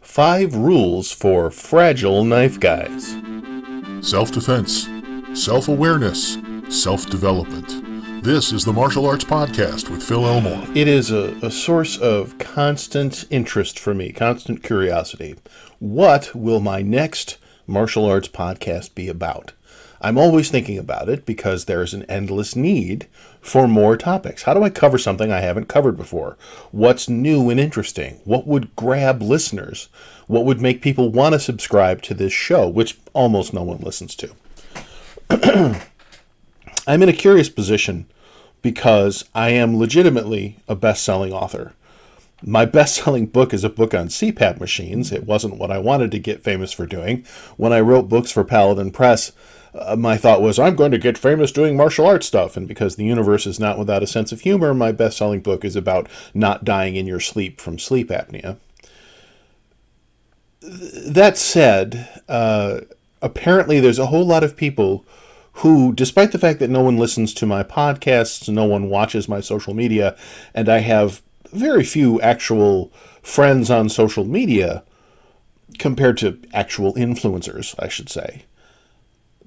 Five Rules for Fragile Knife Guys. Self defense, self awareness, self development. This is the Martial Arts Podcast with Phil Elmore. It is a, a source of constant interest for me, constant curiosity. What will my next martial arts podcast be about? I'm always thinking about it because there's an endless need for more topics. How do I cover something I haven't covered before? What's new and interesting? What would grab listeners? What would make people want to subscribe to this show, which almost no one listens to? I'm in a curious position because I am legitimately a best selling author. My best selling book is a book on CPAP machines. It wasn't what I wanted to get famous for doing. When I wrote books for Paladin Press, uh, my thought was, I'm going to get famous doing martial arts stuff. And because the universe is not without a sense of humor, my best selling book is about not dying in your sleep from sleep apnea. That said, uh, apparently there's a whole lot of people who, despite the fact that no one listens to my podcasts, no one watches my social media, and I have very few actual friends on social media compared to actual influencers, I should say,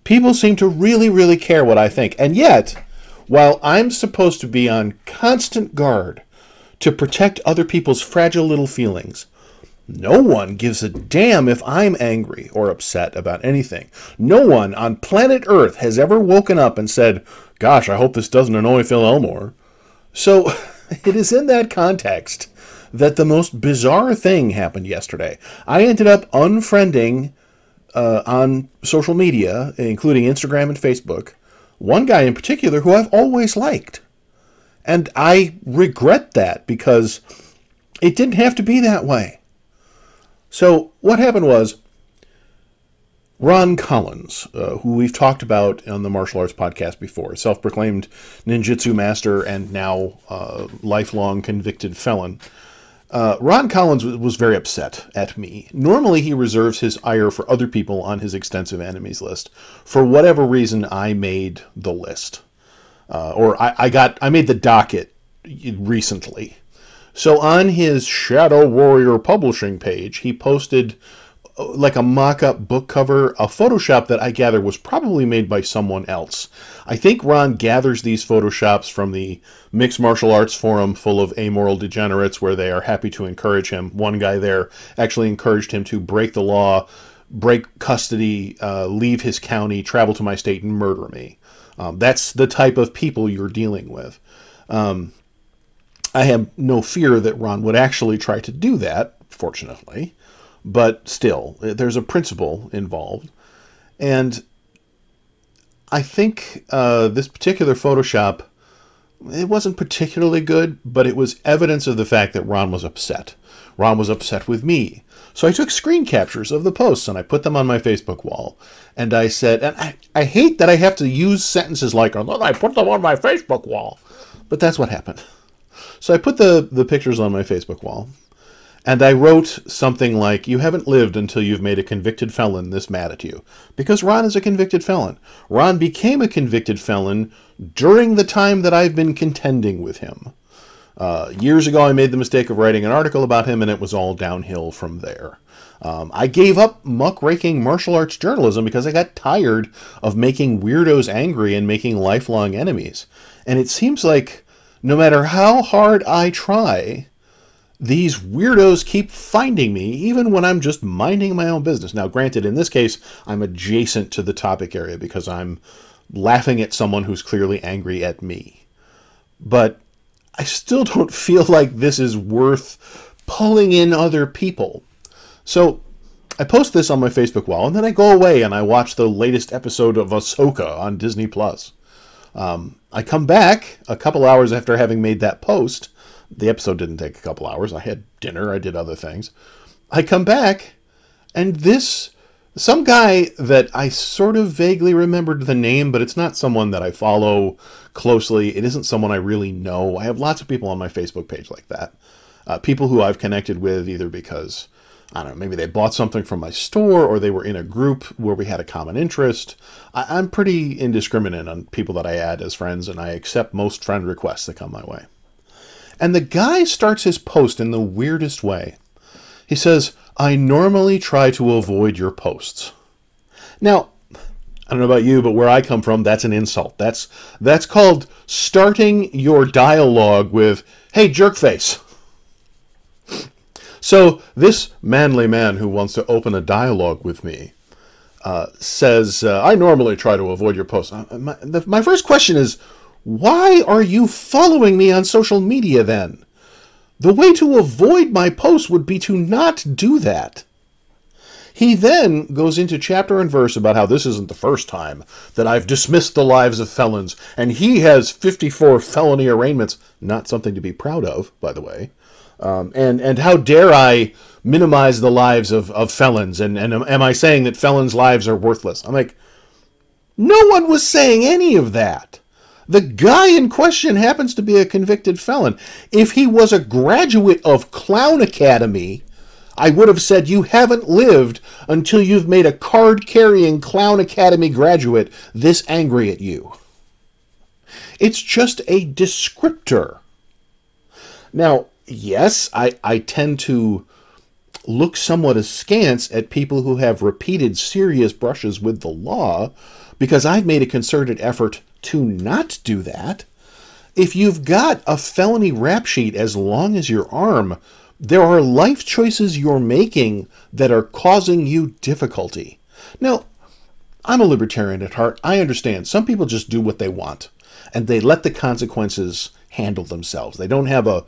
people seem to really, really care what I think. And yet, while I'm supposed to be on constant guard to protect other people's fragile little feelings, no one gives a damn if I'm angry or upset about anything. No one on planet Earth has ever woken up and said, Gosh, I hope this doesn't annoy Phil Elmore. So it is in that context that the most bizarre thing happened yesterday. I ended up unfriending uh, on social media, including Instagram and Facebook, one guy in particular who I've always liked. And I regret that because it didn't have to be that way. So, what happened was Ron Collins, uh, who we've talked about on the martial arts podcast before, self proclaimed ninjutsu master and now uh, lifelong convicted felon. Uh, Ron Collins was very upset at me. Normally, he reserves his ire for other people on his extensive enemies list. For whatever reason, I made the list, uh, or I, I got I made the docket recently. So on his Shadow Warrior publishing page, he posted like a mock-up book cover, a Photoshop that I gather was probably made by someone else. I think Ron gathers these Photoshops from the Mixed Martial Arts Forum full of amoral degenerates where they are happy to encourage him. One guy there actually encouraged him to break the law, break custody, uh, leave his county, travel to my state, and murder me. Um, that's the type of people you're dealing with. Um, I have no fear that Ron would actually try to do that, fortunately, but still, there's a principle involved. And I think uh, this particular Photoshop, it wasn't particularly good, but it was evidence of the fact that Ron was upset. Ron was upset with me. So I took screen captures of the posts and I put them on my Facebook wall. And I said, and I, I hate that I have to use sentences like, oh, I put them on my Facebook wall. But that's what happened. So I put the, the pictures on my Facebook wall, and I wrote something like, You haven't lived until you've made a convicted felon this mad at you. Because Ron is a convicted felon. Ron became a convicted felon during the time that I've been contending with him. Uh, years ago, I made the mistake of writing an article about him, and it was all downhill from there. Um, I gave up muckraking martial arts journalism because I got tired of making weirdos angry and making lifelong enemies. And it seems like no matter how hard I try, these weirdos keep finding me, even when I'm just minding my own business. Now, granted, in this case, I'm adjacent to the topic area because I'm laughing at someone who's clearly angry at me. But I still don't feel like this is worth pulling in other people. So I post this on my Facebook wall, and then I go away and I watch the latest episode of Ahsoka on Disney Plus. Um, I come back a couple hours after having made that post. The episode didn't take a couple hours. I had dinner, I did other things. I come back, and this, some guy that I sort of vaguely remembered the name, but it's not someone that I follow closely. It isn't someone I really know. I have lots of people on my Facebook page like that. Uh, people who I've connected with either because I don't know, maybe they bought something from my store or they were in a group where we had a common interest. I, am pretty indiscriminate on people that I add as friends, and I accept most friend requests that come my way. And the guy starts his post in the weirdest way. He says, I normally try to avoid your posts. Now, I don't know about you, but where I come from, that's an insult. That's that's called starting your dialogue with, "Hey, jerkface." So this manly man who wants to open a dialogue with me uh, says, uh, "I normally try to avoid your posts." Uh, my, the, my first question is, why are you following me on social media then? The way to avoid my posts would be to not do that. He then goes into chapter and verse about how this isn't the first time that I've dismissed the lives of felons, and he has 54 felony arraignments. Not something to be proud of, by the way. Um, and, and how dare I minimize the lives of, of felons? And, and am, am I saying that felons' lives are worthless? I'm like, no one was saying any of that. The guy in question happens to be a convicted felon. If he was a graduate of Clown Academy, I would have said you haven't lived until you've made a card carrying Clown Academy graduate this angry at you. It's just a descriptor. Now, yes, I, I tend to look somewhat askance at people who have repeated serious brushes with the law because I've made a concerted effort to not do that. If you've got a felony rap sheet as long as your arm, there are life choices you're making that are causing you difficulty. Now, I'm a libertarian at heart. I understand. Some people just do what they want and they let the consequences handle themselves. They don't have a,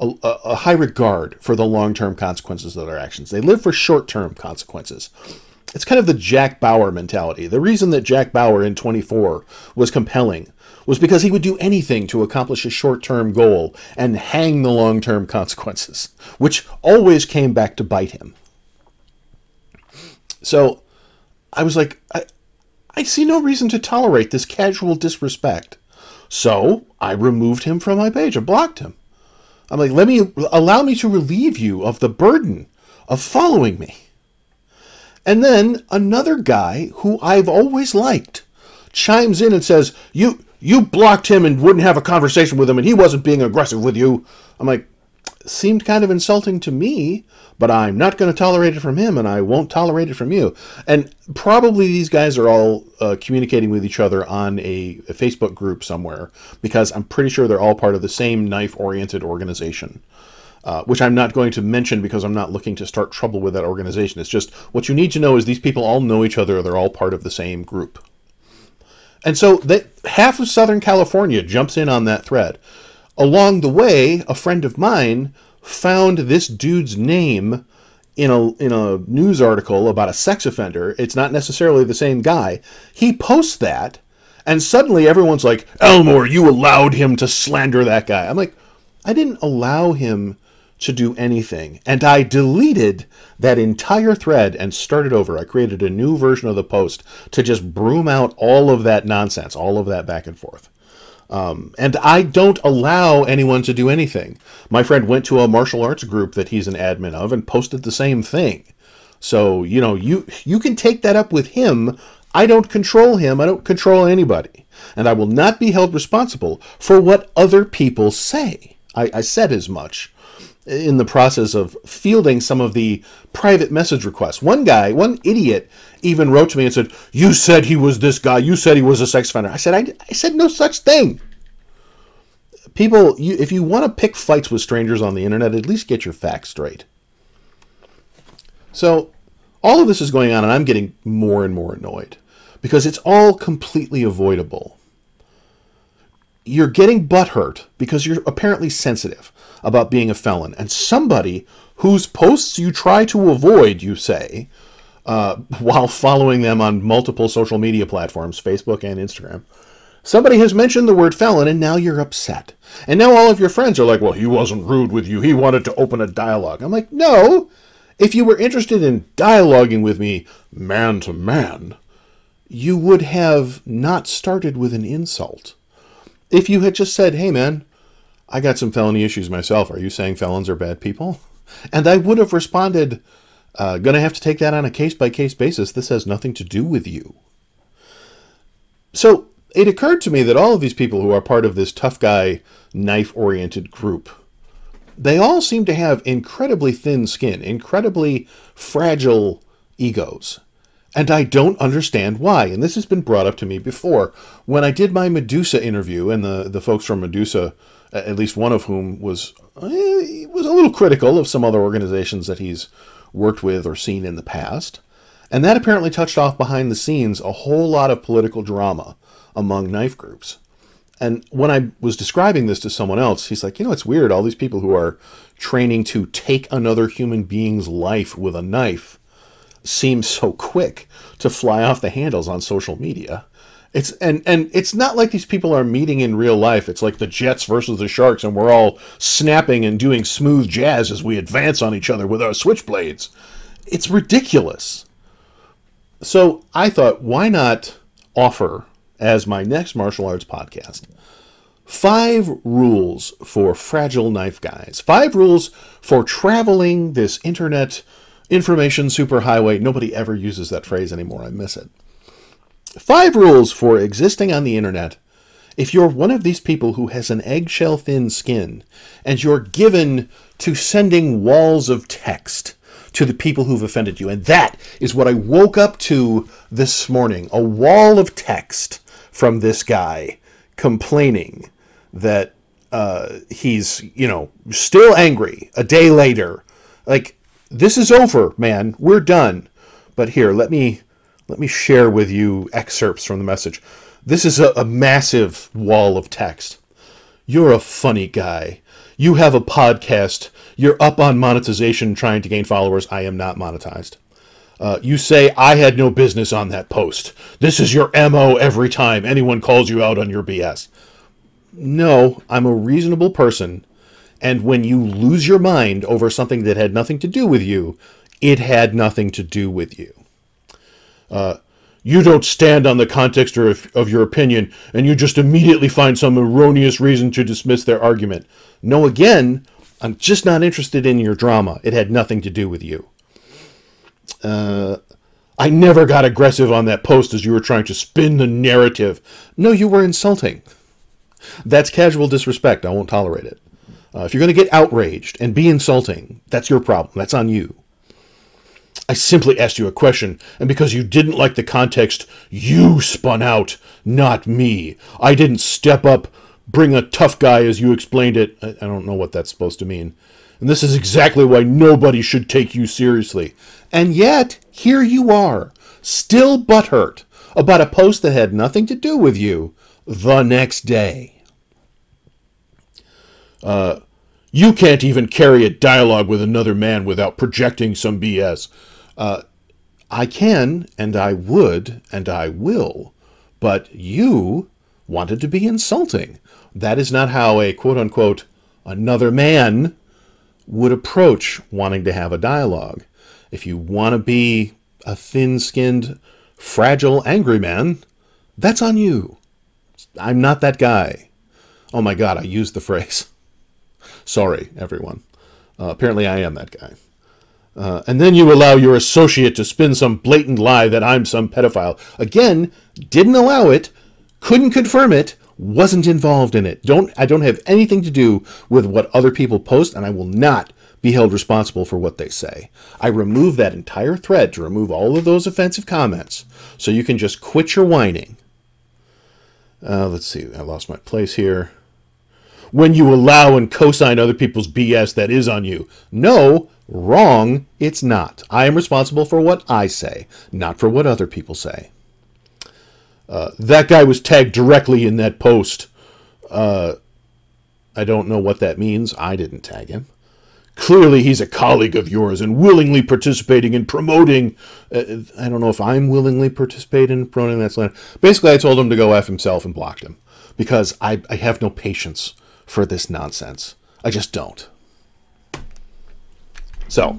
a, a high regard for the long term consequences of their actions. They live for short term consequences it's kind of the Jack Bauer mentality. The reason that Jack Bauer in 24 was compelling was because he would do anything to accomplish a short term goal and hang the long term consequences, which always came back to bite him. So I was like, I, I see no reason to tolerate this casual disrespect. So I removed him from my page. I blocked him. I'm like, let me allow me to relieve you of the burden of following me. And then another guy who I've always liked chimes in and says, "You you blocked him and wouldn't have a conversation with him and he wasn't being aggressive with you." I'm like, seemed kind of insulting to me, but I'm not going to tolerate it from him and I won't tolerate it from you. And probably these guys are all uh, communicating with each other on a, a, Facebook group somewhere because I'm pretty sure they're all part of the same knife oriented organization uh, which I'm not going to mention because I'm not looking to start trouble with that organization. It's just what you need to know is these people all know each other, they're all part of the same group. And so that half of Southern California jumps in on that thread. Along the way, a friend of mine found this dude's name in a in a news article about a sex offender. It's not necessarily the same guy. He posts that, and suddenly everyone's like, "Elmore, you allowed him to slander that guy." I'm like, I didn't allow him to do anything. And I deleted that entire thread and started over. I created a new version of the post to just broom out all of that nonsense, all of that back and forth. Um, and I don't allow anyone to do anything. My friend went to a martial arts group that he's an admin of and posted the same thing. So, you know, you you can take that up with him. I don't control him. I don't control anybody. And I will not be held responsible for what other people say. I, I said as much in the process of fielding some of the private message requests. One guy, one idiot, even wrote to me and said, "You said he was this guy. You said he was a sex offender." I said, "I, I said no such thing." People, you, if you want to pick fights with strangers on the internet, at least get your facts straight. So, all of this is going on, and I'm getting more and more annoyed because it's all completely avoidable you're getting butthurt because you're apparently sensitive about being a felon, and somebody whose posts you try to avoid, you say, uh, while following them on multiple social media platforms, Facebook and Instagram. Somebody has mentioned the word felon, and now you're upset. And now all of your friends are like, well, he wasn't rude with you. He wanted to open a dialogue. I'm like, no. If you were interested in dialoguing with me man to man, you would have not started with an insult. If you had just said, hey man, I got some felony issues myself, are you saying felons are bad people? And I would have responded, uh, gonna have to take that on a case by case basis. This has nothing to do with you. So it occurred to me that all of these people who are part of this tough guy, knife oriented group they all seem to have incredibly thin skin, incredibly fragile egos. And I don't understand why. And this has been brought up to me before. When I did my Medusa interview, and the, the folks from Medusa, at least one of whom was eh, was a little critical of some other organizations that he's worked with or seen in the past. And that apparently touched off behind the scenes a whole lot of political drama among knife groups. And when I was describing this to someone else, he's like, you know, it's weird. All these people who are training to take another human being's life with a knife seem so quick to fly off the handles on social media. It's and and it's not like these people are meeting in real life. It's like the Jets versus the Sharks, and we're all snapping and doing smooth jazz as we advance on each other with our switchblades. It's ridiculous. So I thought, why not offer as my next martial arts podcast five rules for fragile knife guys. Five rules for traveling this internet information superhighway. Nobody ever uses that phrase anymore. I miss it. Five rules for existing on the internet. If you're one of these people who has an eggshell thin skin and you're given to sending walls of text to the people who've offended you, and that is what I woke up to this morning a wall of text from this guy complaining that uh, he's, you know, still angry a day later. Like, this is over, man. We're done. But here, let me let me share with you excerpts from the message. This is a, a massive wall of text. You're a funny guy. You have a podcast. You're up on monetization trying to gain followers. I am not monetized. Uh, you say, I had no business on that post. This is your MO every time anyone calls you out on your BS. No, I'm a reasonable person. And when you lose your mind over something that had nothing to do with you, it had nothing to do with you. Uh, you don't stand on the context of, of your opinion, and you just immediately find some erroneous reason to dismiss their argument. No, again, I'm just not interested in your drama. It had nothing to do with you. Uh, I never got aggressive on that post as you were trying to spin the narrative. No, you were insulting. That's casual disrespect. I won't tolerate it. Uh, if you're going to get outraged and be insulting, that's your problem. That's on you. I simply asked you a question, and because you didn't like the context, you spun out, not me. I didn't step up, bring a tough guy as you explained it. I, I don't know what that's supposed to mean. And this is exactly why nobody should take you seriously. And yet, here you are, still butthurt about a post that had nothing to do with you the next day. Uh, you can't even carry a dialogue with another man without projecting some BS. Uh, I can, and I would, and I will, but you wanted to be insulting. That is not how a quote unquote another man would approach wanting to have a dialogue. If you want to be a thin skinned, fragile, angry man, that's on you. I'm not that guy. Oh my God, I used the phrase. Sorry, everyone. Uh, apparently, I am that guy. Uh, and then you allow your associate to spin some blatant lie that I'm some pedophile. Again, didn't allow it, couldn't confirm it, wasn't involved in it. Don't I don't have anything to do with what other people post, and I will not be held responsible for what they say. I remove that entire thread to remove all of those offensive comments, so you can just quit your whining. Uh, let's see, I lost my place here. When you allow and co-sign other people's BS, that is on you. No, wrong. It's not. I am responsible for what I say, not for what other people say. Uh, that guy was tagged directly in that post. Uh, I don't know what that means. I didn't tag him. Clearly, he's a colleague of yours and willingly participating in promoting. Uh, I don't know if I'm willingly participating in promoting that slander. Basically, I told him to go F himself and blocked him because I, I have no patience for this nonsense. I just don't. So,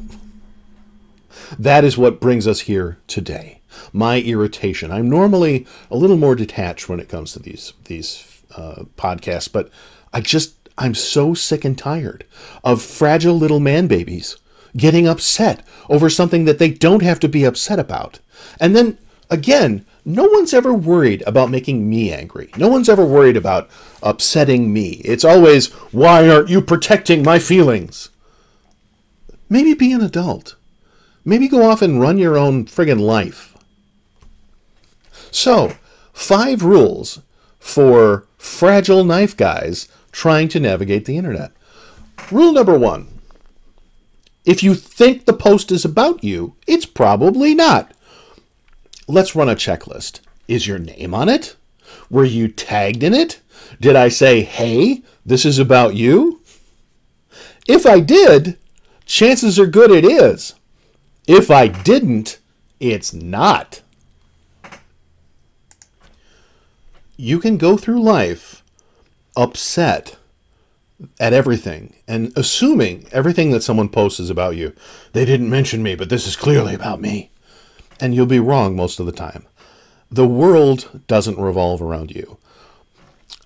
that is what brings us here today my irritation. I'm normally a little more detached when it comes to these these uh, podcasts, but I just I'm so sick and tired of fragile little man babies getting upset over something that they don't have to be upset about. And then again, no one's ever worried about making me angry. No one's ever worried about upsetting me. It's always, why aren't you protecting my feelings? Maybe be an adult. Maybe go off and run your own friggin' life. So, five rules for fragile knife guys trying to navigate the internet. Rule number one if you think the post is about you, it's probably not. Let's run a checklist. Is your name on it? Were you tagged in it? Did I say, hey, this is about you? If I did, chances are good it is. If I didn't, it's not. You can go through life upset at everything and assuming everything that someone posts is about you. They didn't mention me, but this is clearly about me. And you'll be wrong most of the time. The world doesn't revolve around you.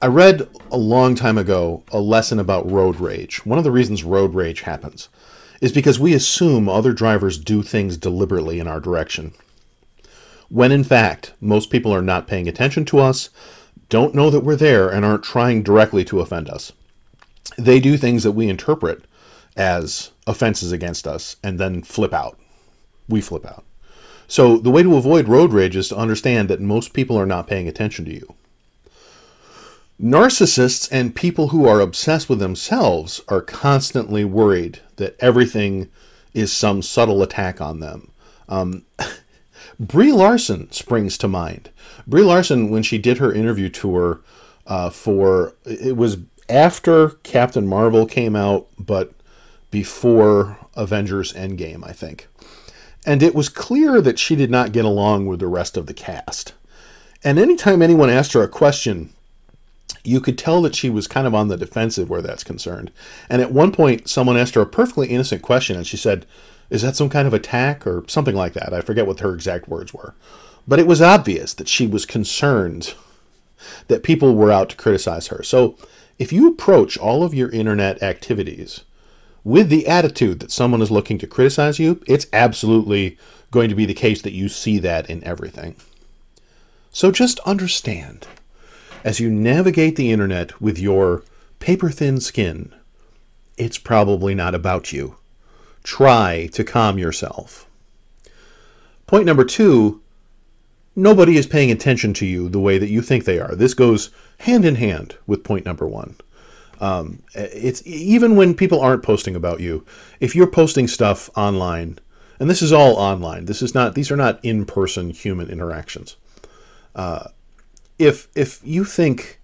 I read a long time ago a lesson about road rage. One of the reasons road rage happens is because we assume other drivers do things deliberately in our direction. When in fact, most people are not paying attention to us, don't know that we're there, and aren't trying directly to offend us they do things that we interpret as offenses against us and then flip out. We flip out. So the way to avoid road rage is to understand that most people are not paying attention to you. Narcissists and people who are obsessed with themselves are constantly worried that everything is some subtle attack on them. Um, Brie Larson springs to mind. Brie Larson, when she did her interview tour uh, for, it was after Captain Marvel came out, but before Avengers Endgame, I think. And it was clear that she did not get along with the rest of the cast. And anytime anyone asked her a question, you could tell that she was kind of on the defensive where that's concerned. And at one point, someone asked her a perfectly innocent question, and she said, Is that some kind of attack? or something like that. I forget what her exact words were. But it was obvious that she was concerned that people were out to criticize her. So if you approach all of your internet activities with the attitude that someone is looking to criticize you, it's absolutely going to be the case that you see that in everything. So just understand as you navigate the internet with your paper thin skin, it's probably not about you. Try to calm yourself. Point number two nobody is paying attention to you the way that you think they are. This goes hand in hand with point number one. Um, it's even when people aren't posting about you. If you're posting stuff online, and this is all online. This is not. These are not in-person human interactions. Uh, if if you think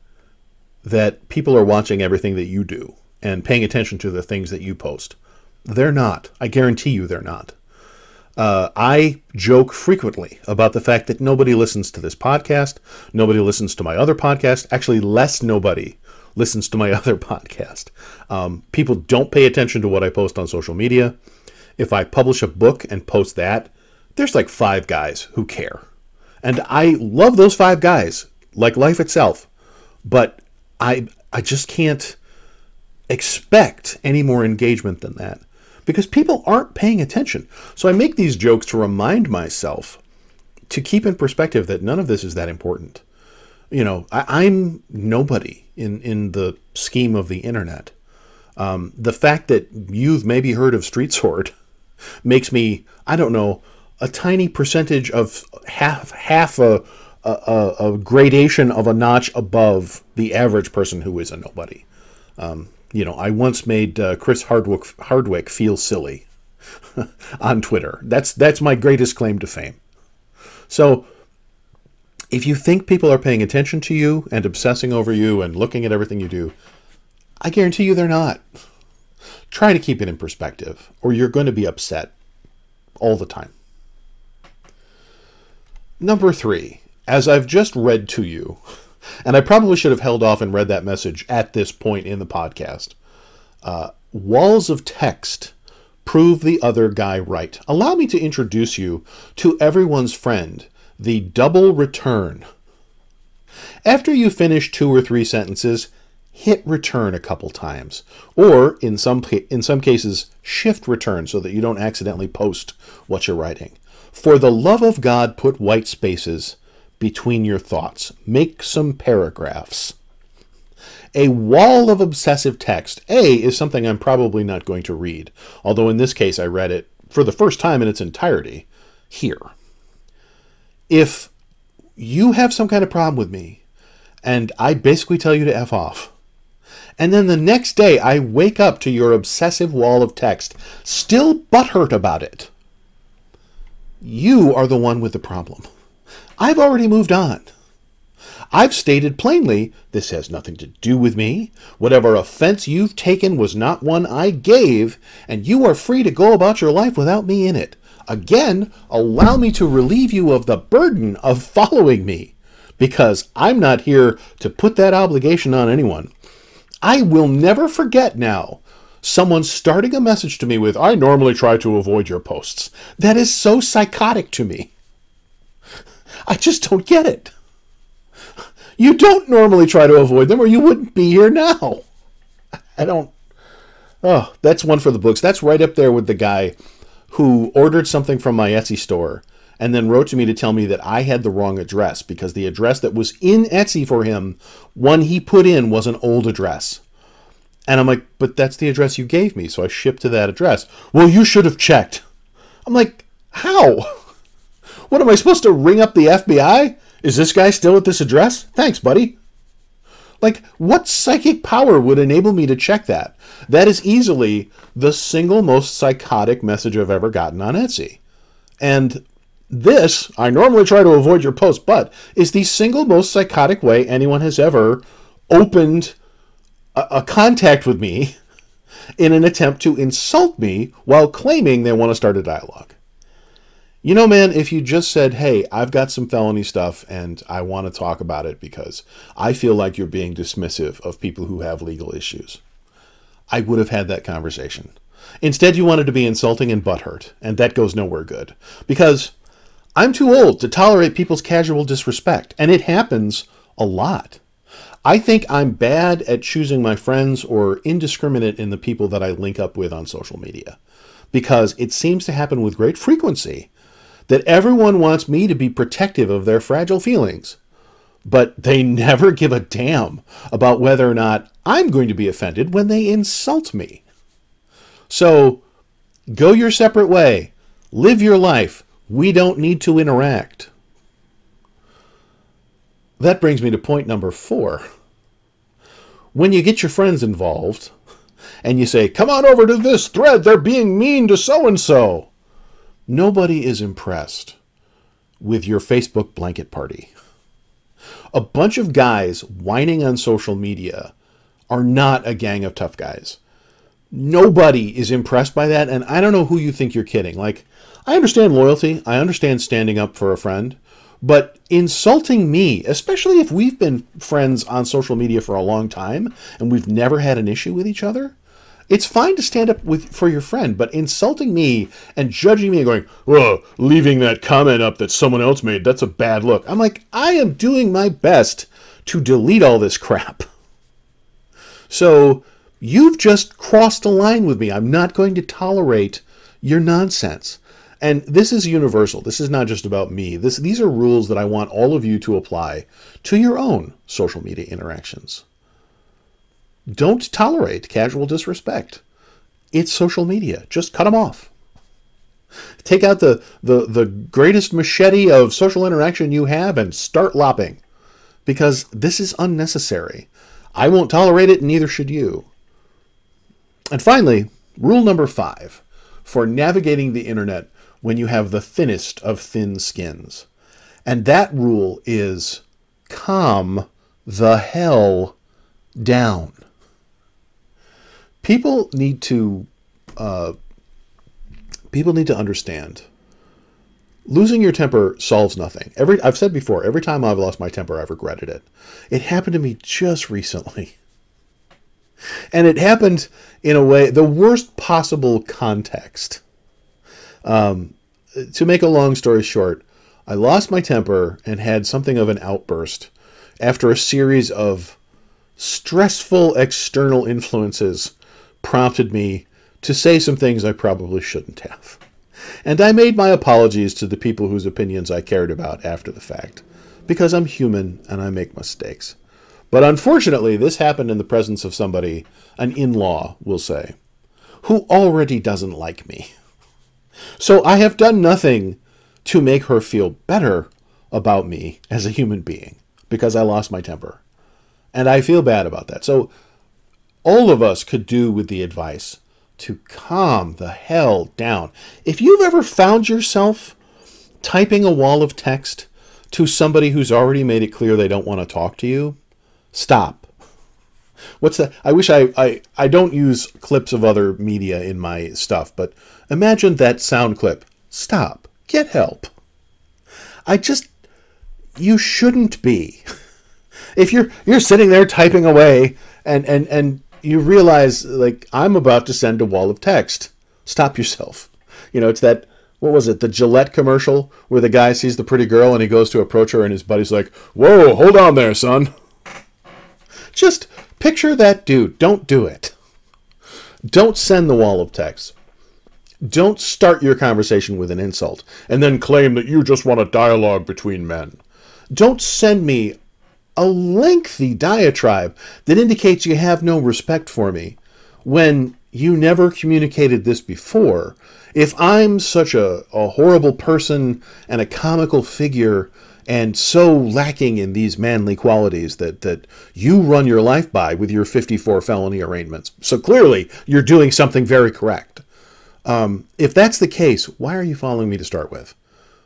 that people are watching everything that you do and paying attention to the things that you post, they're not. I guarantee you, they're not. Uh, I joke frequently about the fact that nobody listens to this podcast. Nobody listens to my other podcast. Actually, less nobody listens to my other podcast. Um, people don't pay attention to what I post on social media. If I publish a book and post that, there's like five guys who care. And I love those five guys, like life itself. But I I just can't expect any more engagement than that because people aren't paying attention. So I make these jokes to remind myself to keep in perspective that none of this is that important. You know, I, am nobody in, in the scheme of the internet. Um, the fact that you've maybe heard of Street Sword makes me, I don't know, a tiny percentage of half half a, a, a gradation of a notch above the average person who is a nobody. Um, you know, I once made uh, Chris Hardwick, Hardwick feel silly on Twitter. That's that's my greatest claim to fame. So, if you think people are paying attention to you and obsessing over you and looking at everything you do, I guarantee you they're not. Try to keep it in perspective, or you're going to be upset all the time. Number three, as I've just read to you, and I probably should have held off and read that message at this point in the podcast. Uh, walls of text prove the other guy right. Allow me to introduce you to everyone's friend, the double return. After you finish two or three sentences, hit return a couple times, or in some in some cases, shift return so that you don't accidentally post what you're writing. For the love of God, put white spaces between your thoughts. Make some paragraphs. A wall of obsessive text, A, is something I'm probably not going to read, although in this case I read it for the first time in its entirety here. If you have some kind of problem with me, and I basically tell you to F off, and then the next day I wake up to your obsessive wall of text, still butthurt about it, you are the one with the problem. I've already moved on. I've stated plainly this has nothing to do with me. Whatever offense you've taken was not one I gave, and you are free to go about your life without me in it. Again, allow me to relieve you of the burden of following me, because I'm not here to put that obligation on anyone. I will never forget now someone starting a message to me with, I normally try to avoid your posts. That is so psychotic to me. I just don't get it. You don't normally try to avoid them, or you wouldn't be here now. I don't. Oh, that's one for the books. That's right up there with the guy who ordered something from my Etsy store and then wrote to me to tell me that I had the wrong address because the address that was in Etsy for him, one he put in, was an old address. And I'm like, but that's the address you gave me, so I shipped to that address. Well, you should have checked. I'm like, how? What am I supposed to ring up the FBI? Is this guy still at this address? Thanks, buddy. Like, what psychic power would enable me to check that? That is easily the single most psychotic message I've ever gotten on Etsy. And this, I normally try to avoid your post, but is the single most psychotic way anyone has ever opened a, a contact with me in an attempt to insult me while claiming they want to start a dialogue. You know, man, if you just said, hey, I've got some felony stuff and I want to talk about it because I feel like you're being dismissive of people who have legal issues, I would have had that conversation. Instead, you wanted to be insulting and butthurt, and that goes nowhere good. Because I'm too old to tolerate people's casual disrespect, and it happens a lot. I think I'm bad at choosing my friends or indiscriminate in the people that I link up with on social media because it seems to happen with great frequency that everyone wants me to be protective of their fragile feelings, but they never give a damn about whether or not I'm going to be offended when they insult me. So, go your separate way, live your life. We don't need to interact. That brings me to point number four. When you get your friends involved and you say, Come on over to this thread, they're being mean to so and so Nobody is impressed with your Facebook blanket party. A bunch of guys whining on social media are not a gang of tough guys. Nobody is impressed by that, and I don't know who you think you're kidding. Like, I understand loyalty, I understand standing up for a friend, but insulting me, especially if we've been friends on social media for a long time and we've never had an issue with each other, it's fine to stand up with for your friend, but insulting me and judging me and going, "Well, leaving that comment up that someone else made, that's a bad look." I'm like, I am doing my best to delete all this crap. So you've just crossed a line with me. I'm not going to tolerate your nonsense. And this is universal. This is not just about me. This, these are rules that I want all of you to apply to your own social media interactions. Don't tolerate casual disrespect. It's social media. Just cut them off. Take out the, the, the greatest machete of social interaction you have and start lopping. Because this is unnecessary. I won't tolerate it, and neither should you. And finally, rule number five for navigating the internet when you have the thinnest of thin skins. And that rule is calm the hell down people need to uh, people need to understand losing your temper solves nothing. Every i've said before every time i've lost my temper i've regretted it. It happened to me just recently. And it happened in a way the worst possible context. Um, to make a long story short i lost my temper and had something of an outburst after a series of stressful external influences prompted me to say some things I probably shouldn't have. And I made my apologies to the people whose opinions I cared about after the fact. because I'm human and I make mistakes. But unfortunately, this happened in the presence of somebody, an in law, we'll say, who already doesn't like me. So I have done nothing to make her feel better about me as a human being because I lost my temper. And I feel bad about that. So all of us could do with the advice to calm the hell down. If you've ever found yourself typing a wall of text to somebody who's already made it clear they don't want to talk to you, stop. What's that? I wish I, I I don't use clips of other media in my stuff, but imagine that sound clip. Stop. Get help. I just you shouldn't be. If you're you're sitting there typing away and and and you realize like I'm about to send a wall of text. Stop yourself. You know, it's that what was it, the Gillette commercial where the guy sees the pretty girl and he goes to approach her and his buddy's like, Whoa, hold on there, son. Just picture that dude. Don't do it. Don't send the wall of text. Don't start your conversation with an insult and then claim that you just want a dialogue between men. Don't send me a lengthy diatribe that indicates you have no respect for me when you never communicated this before. If I'm such a, a horrible person and a comical figure and so lacking in these manly qualities that, that you run your life by with your 54 felony arraignments, so clearly you're doing something very correct. Um, if that's the case, why are you following me to start with?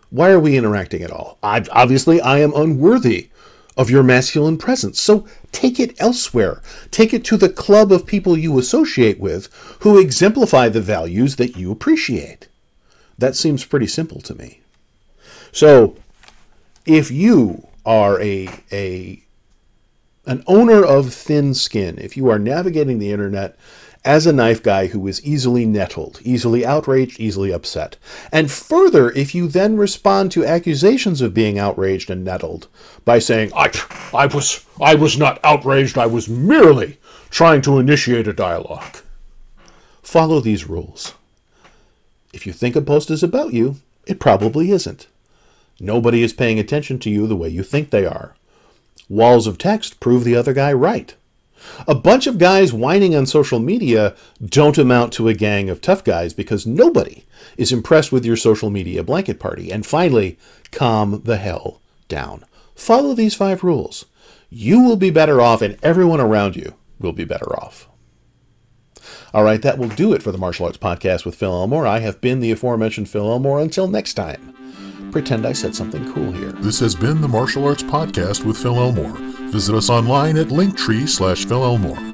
Why are we interacting at all? i obviously, I am unworthy of your masculine presence. So take it elsewhere. Take it to the club of people you associate with who exemplify the values that you appreciate. That seems pretty simple to me. So if you are a, a an owner of thin skin, if you are navigating the internet as a knife guy who is easily nettled, easily outraged, easily upset. And further, if you then respond to accusations of being outraged and nettled by saying, I, I, was, I was not outraged, I was merely trying to initiate a dialogue. Follow these rules. If you think a post is about you, it probably isn't. Nobody is paying attention to you the way you think they are. Walls of text prove the other guy right. A bunch of guys whining on social media don't amount to a gang of tough guys because nobody is impressed with your social media blanket party. And finally, calm the hell down. Follow these five rules. You will be better off, and everyone around you will be better off. All right, that will do it for the Martial Arts Podcast with Phil Elmore. I have been the aforementioned Phil Elmore. Until next time, pretend I said something cool here. This has been the Martial Arts Podcast with Phil Elmore. Visit us online at linktree slash Phil Elmore.